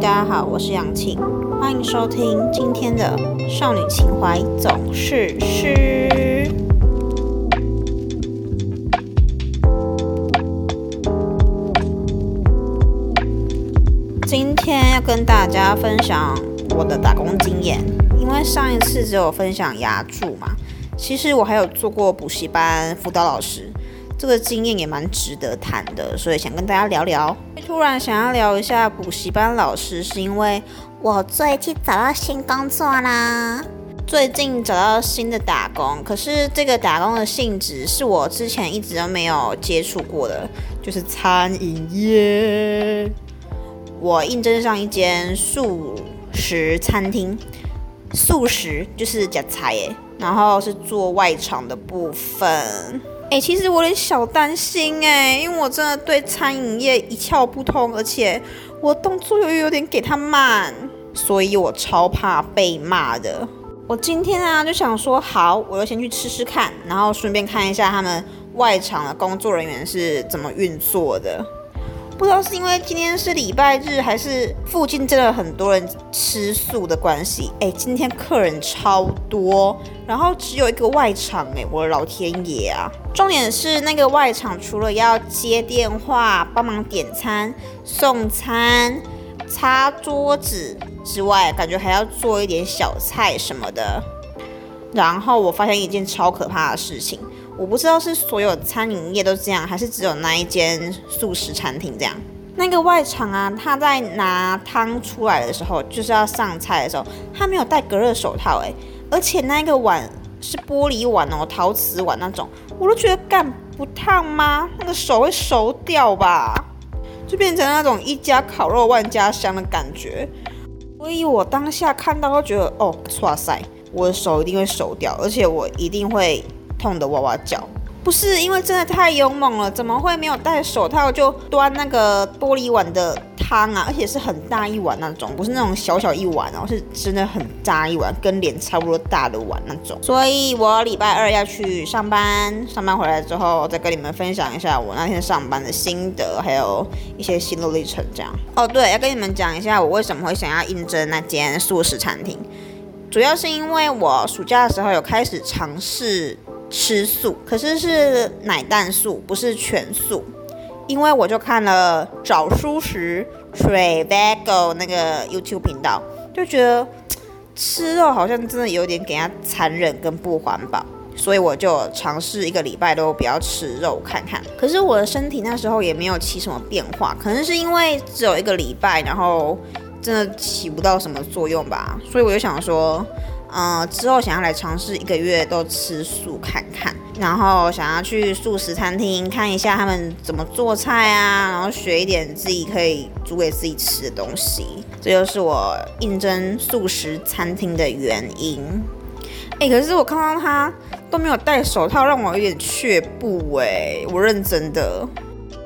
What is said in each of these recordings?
大家好，我是杨庆，欢迎收听今天的少女情怀总是诗。今天要跟大家分享我的打工经验，因为上一次只有分享牙柱嘛，其实我还有做过补习班辅导老师。这个经验也蛮值得谈的，所以想跟大家聊聊。突然想要聊一下补习班老师，是因为我最近找到新工作啦。最近找到新的打工，可是这个打工的性质是我之前一直都没有接触过的，就是餐饮业。我应征上一间素食餐厅，素食就是夹菜耶，然后是做外场的部分。哎，其实我有点小担心哎，因为我真的对餐饮业一窍不通，而且我动作又有点给他慢，所以我超怕被骂的。我今天啊就想说，好，我就先去吃吃看，然后顺便看一下他们外场的工作人员是怎么运作的。不知道是因为今天是礼拜日，还是附近真的很多人吃素的关系。哎，今天客人超多，然后只有一个外场，哎，我的老天爷啊！重点是那个外场除了要接电话、帮忙点餐、送餐、擦桌子之外，感觉还要做一点小菜什么的。然后我发现一件超可怕的事情。我不知道是所有餐饮业都这样，还是只有那一间素食餐厅这样。那个外场啊，他在拿汤出来的时候，就是要上菜的时候，他没有戴隔热手套，诶，而且那个碗是玻璃碗哦，陶瓷碗那种，我都觉得干不烫吗？那个手会熟掉吧？就变成那种一家烤肉万家香的感觉。所以我当下看到都觉得，哦，哇塞，我的手一定会熟掉，而且我一定会。痛的哇哇叫，不是因为真的太勇猛了，怎么会没有戴手套就端那个玻璃碗的汤啊？而且是很大一碗那种，不是那种小小一碗哦，是真的很大一碗，跟脸差不多大的碗那种。所以我礼拜二要去上班，上班回来之后再跟你们分享一下我那天上班的心得，还有一些心路历程这样。哦，对，要跟你们讲一下我为什么会想要应征那间素食餐厅，主要是因为我暑假的时候有开始尝试。吃素，可是是奶蛋素，不是全素。因为我就看了找蔬食 Trey Bagel 那个 YouTube 频道，就觉得吃肉好像真的有点给他残忍跟不环保，所以我就尝试一个礼拜都不要吃肉看看。可是我的身体那时候也没有起什么变化，可能是因为只有一个礼拜，然后真的起不到什么作用吧。所以我就想说。嗯，之后想要来尝试一个月都吃素看看，然后想要去素食餐厅看一下他们怎么做菜啊，然后学一点自己可以煮给自己吃的东西，这就是我应征素食餐厅的原因。哎，可是我看到他都没有戴手套，让我有点却步哎，我认真的。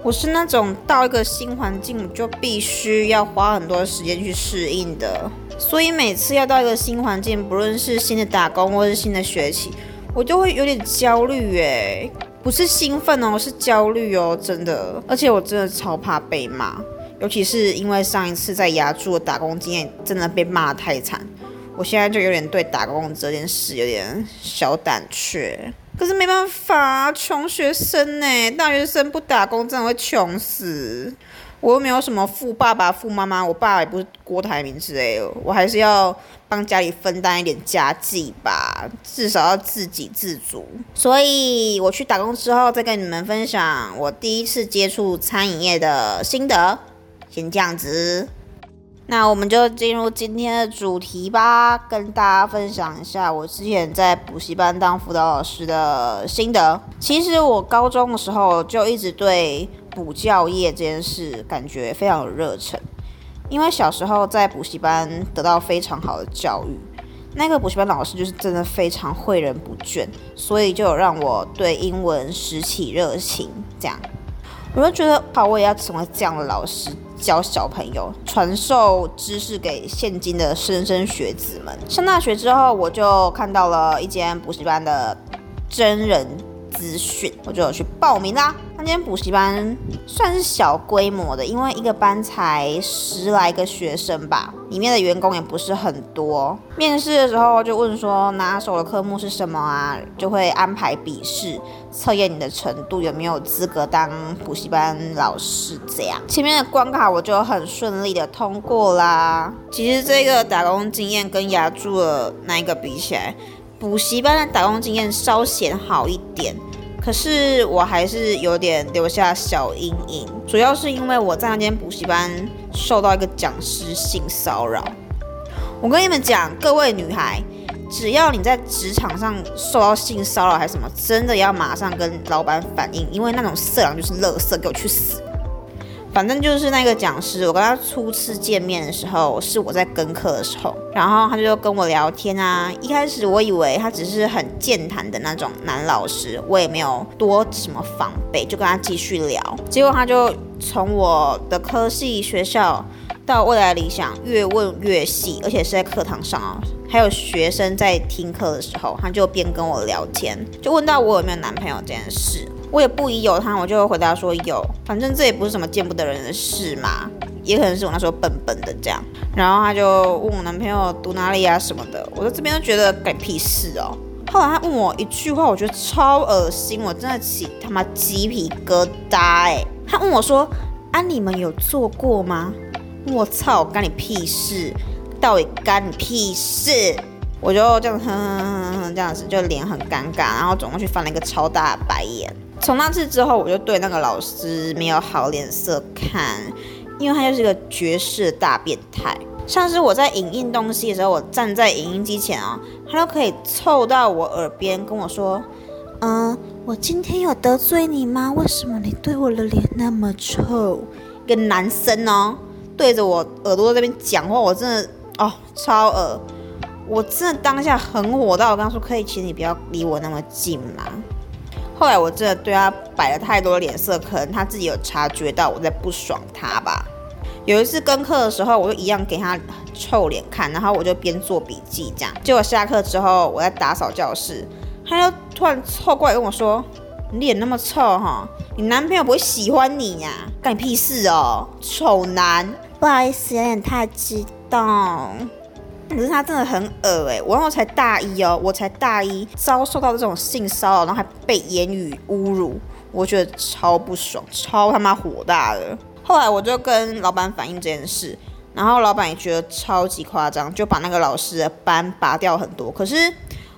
我是那种到一个新环境就必须要花很多时间去适应的。所以每次要到一个新环境，不论是新的打工或是新的学习，我就会有点焦虑诶，不是兴奋哦，是焦虑哦，真的。而且我真的超怕被骂，尤其是因为上一次在牙柱的打工经验，真的被骂太惨，我现在就有点对打工这件事有点小胆怯。可是没办法，穷学生呢，大学生不打工真的会穷死。我又没有什么富爸爸、富妈妈，我爸也不是郭台铭之类的，我还是要帮家里分担一点家计吧，至少要自给自足。所以我去打工之后，再跟你们分享我第一次接触餐饮业的心得，先这样子。那我们就进入今天的主题吧，跟大家分享一下我之前在补习班当辅导老师的心得。其实我高中的时候就一直对。补教业这件事感觉非常有热忱，因为小时候在补习班得到非常好的教育，那个补习班老师就是真的非常诲人不倦，所以就有让我对英文拾起热情。这样，我就觉得好，我也要成为这样的老师，教小朋友，传授知识给现今的莘莘学子们。上大学之后，我就看到了一间补习班的真人资讯，我就有去报名啦。那间补习班算是小规模的，因为一个班才十来个学生吧，里面的员工也不是很多。面试的时候就问说拿手的科目是什么啊，就会安排笔试，测验你的程度有没有资格当补习班老师。这样前面的关卡我就很顺利的通过啦。其实这个打工经验跟牙柱的那一个比起来，补习班的打工经验稍显好一点。可是我还是有点留下小阴影，主要是因为我在那间补习班受到一个讲师性骚扰。我跟你们讲，各位女孩，只要你在职场上受到性骚扰还是什么，真的要马上跟老板反映，因为那种色狼就是垃圾，给我去死！反正就是那个讲师，我跟他初次见面的时候，是我在跟课的时候，然后他就跟我聊天啊。一开始我以为他只是很健谈的那种男老师，我也没有多什么防备，就跟他继续聊。结果他就从我的科系学校到未来理想越问越细，而且是在课堂上啊，还有学生在听课的时候，他就边跟我聊天，就问到我有没有男朋友这件事。我也不疑有他，我就回答说有，反正这也不是什么见不得人的事嘛，也可能是我那时候笨笨的这样。然后他就问我男朋友读哪里啊什么的，我在这边都觉得干屁事哦。后来他问我一句话，我觉得超恶心，我真的起他妈鸡皮疙瘩哎。他问我说啊你们有做过吗？我操，干你屁事，到底干你屁事？我就这样哼哼哼哼哼这样子，就脸很尴尬，然后转过去翻了一个超大的白眼。从那次之后，我就对那个老师没有好脸色看，因为他就是个绝世大变态。像是我在影印东西的时候，我站在影印机前啊，他都可以凑到我耳边跟我说：“嗯，我今天有得罪你吗？为什么你对我的脸那么臭？”一个男生哦，对着我耳朵这边讲话，我真的哦超恶，我真的当下很火到，我刚说：“可以，请你不要离我那么近吗？”后来我真的对他摆了太多脸色，可能他自己有察觉到我在不爽他吧。有一次跟课的时候，我就一样给他臭脸看，然后我就边做笔记这样。结果下课之后，我在打扫教室，他就突然凑过来跟我说：“你脸那么臭哈，你男朋友不会喜欢你呀？干你屁事哦，丑男！”不好意思，有点太激动。可是他真的很恶哎！我那时候才大一哦，我才大一，遭受到这种性骚扰，然后还被言语侮辱，我觉得超不爽，超他妈火大的。后来我就跟老板反映这件事，然后老板也觉得超级夸张，就把那个老师的班拔掉很多。可是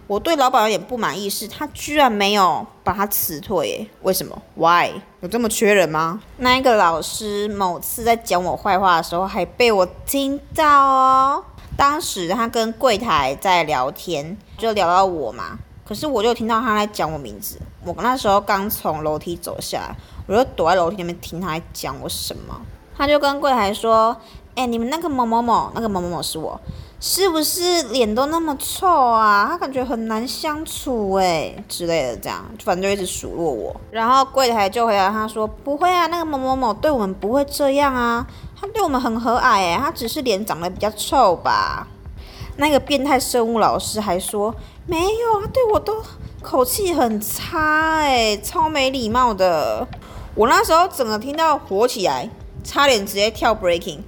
我对老板有点不满意，是他居然没有把他辞退，为什么？Why？有这么缺人吗？那一个老师某次在讲我坏话的时候，还被我听到哦。当时他跟柜台在聊天，就聊到我嘛。可是我就听到他在讲我名字。我那时候刚从楼梯走下来，我就躲在楼梯那边听他在讲我什么。他就跟柜台说：“哎，你们那个某某某，那个某某某是我，是不是脸都那么臭啊？他感觉很难相处哎之类的，这样反正就一直数落我。然后柜台就回答他说：不会啊，那个某某某对我们不会这样啊。”他对我们很和蔼诶，他只是脸长得比较臭吧。那个变态生物老师还说没有，他对我都口气很差诶，超没礼貌的。我那时候整个听到火起来，差点直接跳 breaking，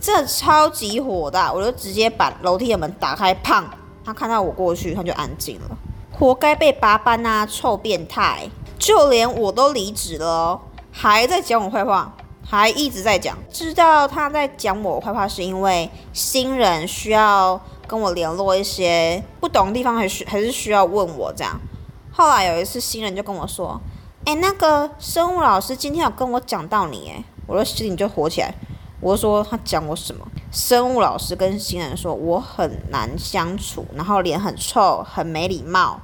这超级火大，我就直接把楼梯的门打开，砰！他看到我过去，他就安静了。活该被拔班啊，臭变态！就连我都离职了，还在讲我坏话。还一直在讲，知道他在讲我坏话，是因为新人需要跟我联络一些不懂的地方，还需还是需要问我这样。后来有一次，新人就跟我说：“哎，那个生物老师今天有跟我讲到你。”哎，我的心里就火起来。我说他讲我什么？生物老师跟新人说我很难相处，然后脸很臭，很没礼貌。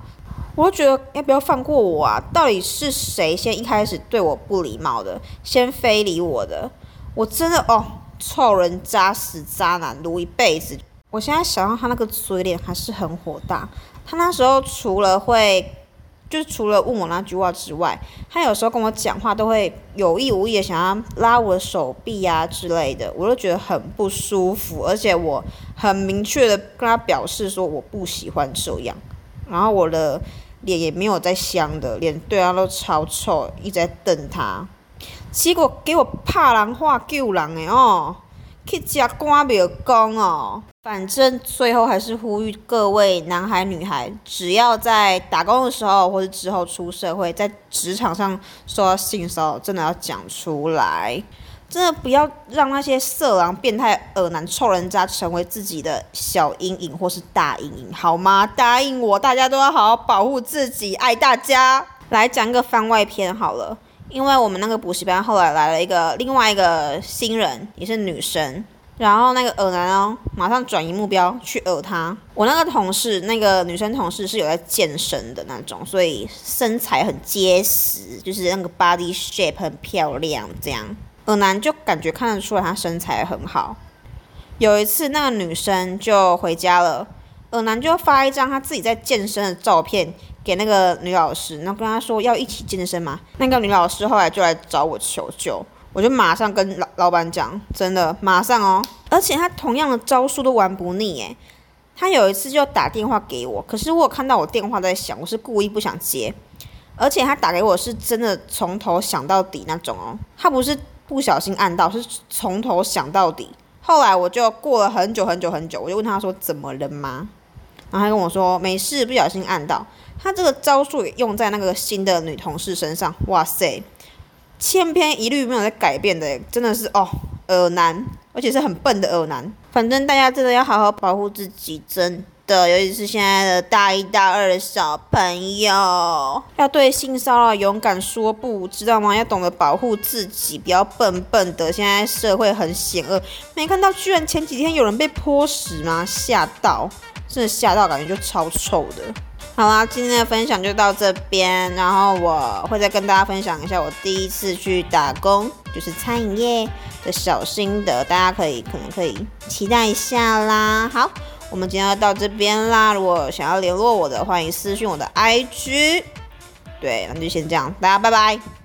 我就觉得要不要放过我啊？到底是谁先一开始对我不礼貌的，先非礼我的？我真的哦，臭人渣死渣男撸一辈子。我现在想到他那个嘴脸还是很火大。他那时候除了会，就是除了问我那句话之外，他有时候跟我讲话都会有意无意的想要拉我的手臂啊之类的，我都觉得很不舒服。而且我很明确的跟他表示说我不喜欢这样。然后我的。脸也没有在香的，脸对他都超臭，一直在瞪他。结果给我怕人话救人的哦，去吃官庙公哦。反正最后还是呼吁各位男孩女孩，只要在打工的时候或者之后出社会，在职场上受到性骚扰，真的要讲出来。真的不要让那些色狼、变态、恶男、臭人渣成为自己的小阴影或是大阴影，好吗？答应我，大家都要好好保护自己，爱大家。来讲个番外篇好了，因为我们那个补习班后来来了一个另外一个新人，也是女生，然后那个恶男哦，马上转移目标去恶他。我那个同事，那个女生同事是有在健身的那种，所以身材很结实，就是那个 body shape 很漂亮，这样。尔男就感觉看得出来他身材很好。有一次，那个女生就回家了，尔男就发一张他自己在健身的照片给那个女老师，然后跟她说要一起健身嘛。那个女老师后来就来找我求救，我就马上跟老老板讲，真的马上哦。而且他同样的招数都玩不腻诶。他有一次就打电话给我，可是我看到我电话在响，我是故意不想接，而且他打给我是真的从头想到底那种哦，他不是。不小心按到，是从头想到底。后来我就过了很久很久很久，我就问他说：“怎么了吗？”然后他跟我说：“没事，不小心按到。”他这个招数也用在那个新的女同事身上，哇塞，千篇一律没有在改变的，真的是哦，耳男，而且是很笨的耳男。反正大家真的要好好保护自己，真。的，尤其是现在的大一、大二的小朋友，要对性骚扰勇敢说不，知道吗？要懂得保护自己，不要笨笨的。现在社会很险恶，没看到居然前几天有人被泼屎吗？吓到，真的吓到，感觉就超臭的。好啦，今天的分享就到这边，然后我会再跟大家分享一下我第一次去打工，就是餐饮业的小心得，大家可以可能可以期待一下啦。好。我们今天要到这边啦，如果想要联络我的，欢迎私讯我的 IG。对，那就先这样，大家拜拜。